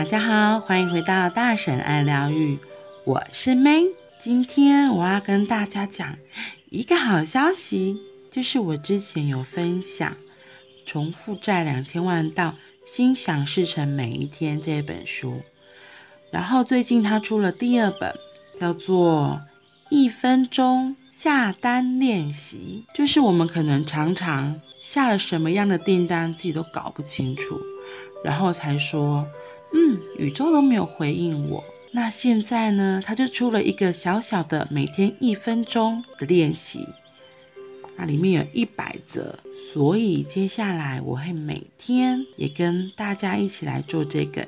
大家好，欢迎回到大婶爱疗愈，我是 May。今天我要跟大家讲一个好消息，就是我之前有分享《从负债两千万到心想事成每一天》这本书，然后最近他出了第二本，叫做《一分钟下单练习》，就是我们可能常常下了什么样的订单，自己都搞不清楚，然后才说。嗯，宇宙都没有回应我。那现在呢？他就出了一个小小的每天一分钟的练习，那里面有一百则，所以接下来我会每天也跟大家一起来做这个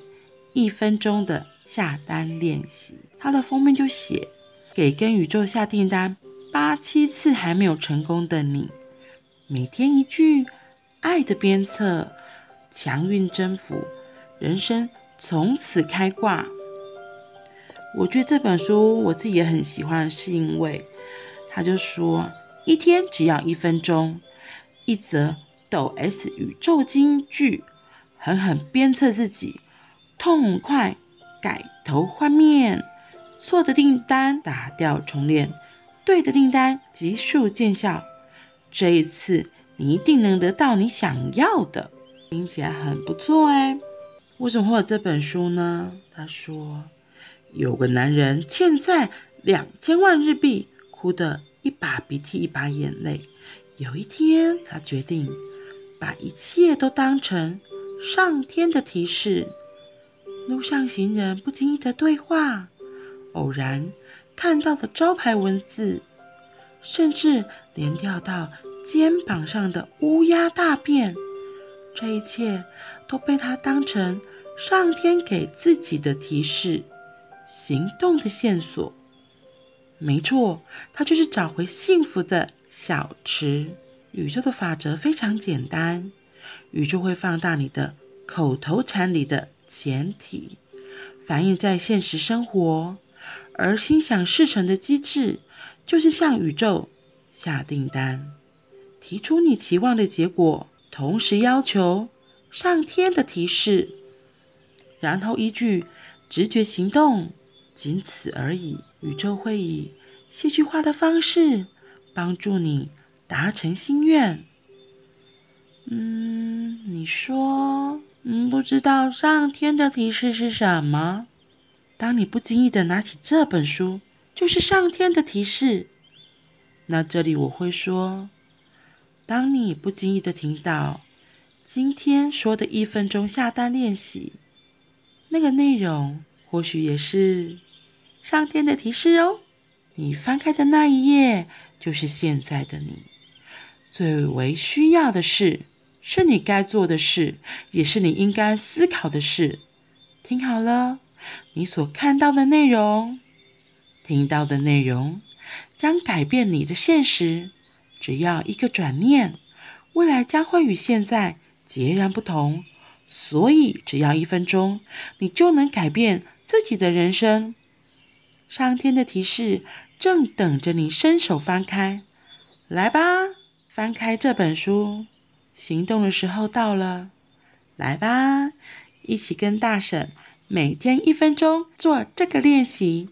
一分钟的下单练习。它的封面就写：给跟宇宙下订单八七次还没有成功的你，每天一句爱的鞭策，强运征服人生。从此开挂。我觉得这本书我自己也很喜欢，是因为他就说一天只要一分钟，一则抖 S 宇宙金句，狠狠鞭策自己，痛快改头换面，错的订单打掉重练，对的订单急速见效。这一次你一定能得到你想要的，听起来很不错哎。为什么会有这本书呢？他说，有个男人欠债两千万日币，哭得一把鼻涕一把眼泪。有一天，他决定把一切都当成上天的提示。路上行人不经意的对话，偶然看到的招牌文字，甚至连掉到肩膀上的乌鸦大便，这一切都被他当成。上天给自己的提示，行动的线索，没错，它就是找回幸福的小池。宇宙的法则非常简单，宇宙会放大你的口头禅里的前提，反映在现实生活。而心想事成的机制，就是向宇宙下订单，提出你期望的结果，同时要求上天的提示。然后依据直觉行动，仅此而已。宇宙会以戏剧化的方式帮助你达成心愿。嗯，你说，嗯，不知道上天的提示是什么？当你不经意的拿起这本书，就是上天的提示。那这里我会说，当你不经意的听到今天说的一分钟下单练习。那个内容或许也是上天的提示哦。你翻开的那一页就是现在的你。最为需要的事，是你该做的事，也是你应该思考的事。听好了，你所看到的内容、听到的内容，将改变你的现实。只要一个转念，未来将会与现在截然不同。所以，只要一分钟，你就能改变自己的人生。上天的提示正等着你伸手翻开，来吧，翻开这本书，行动的时候到了。来吧，一起跟大婶每天一分钟做这个练习，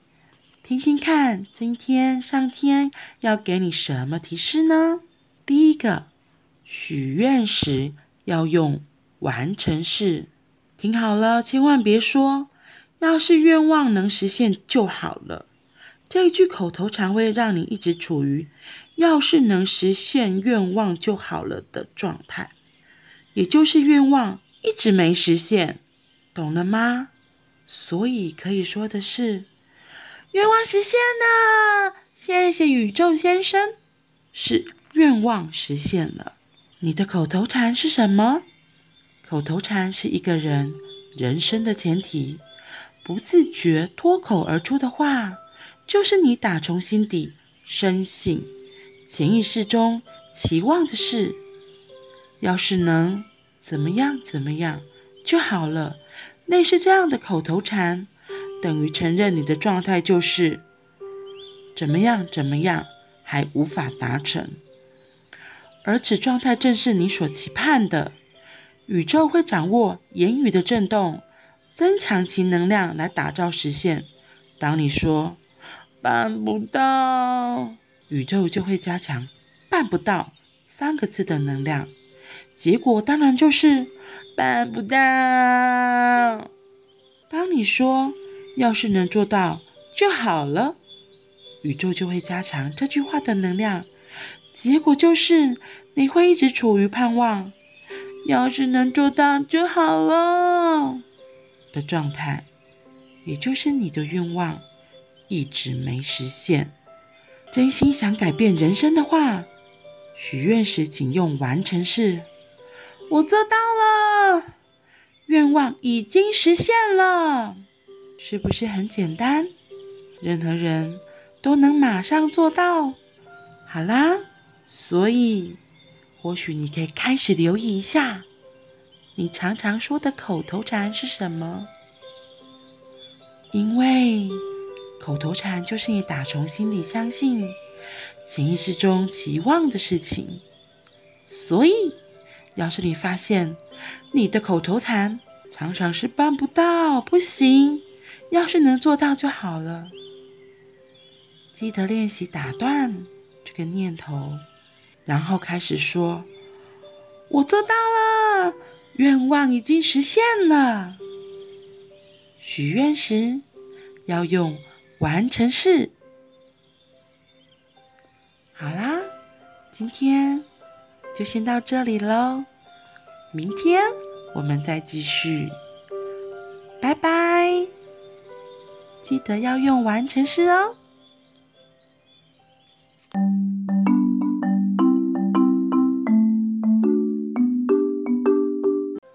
听听看，今天上天要给你什么提示呢？第一个，许愿时要用。完成式，听好了，千万别说“要是愿望能实现就好了”。这一句口头禅会让你一直处于“要是能实现愿望就好了”的状态，也就是愿望一直没实现，懂了吗？所以可以说的是，愿望实现了，谢谢宇宙先生，是愿望实现了。你的口头禅是什么？口头禅是一个人人生的前提，不自觉脱口而出的话，就是你打从心底深信、潜意识中期望的事。要是能怎么样怎么样就好了，类似这样的口头禅，等于承认你的状态就是怎么样怎么样还无法达成，而此状态正是你所期盼的。宇宙会掌握言语的震动，增强其能量来打造实现。当你说“办不到”，宇宙就会加强“办不到”三个字的能量。结果当然就是“办不到”。当你说“要是能做到就好了”，宇宙就会加强这句话的能量。结果就是你会一直处于盼望。要是能做到就好了的状态，也就是你的愿望一直没实现。真心想改变人生的话，许愿时请用完成式。我做到了，愿望已经实现了，是不是很简单？任何人都能马上做到。好啦，所以。或许你可以开始留意一下，你常常说的口头禅是什么？因为口头禅就是你打从心里相信、潜意识中期望的事情。所以，要是你发现你的口头禅常常是办不到、不行，要是能做到就好了，记得练习打断这个念头。然后开始说：“我做到了，愿望已经实现了。”许愿时要用完成式。好啦，今天就先到这里喽，明天我们再继续。拜拜，记得要用完成式哦。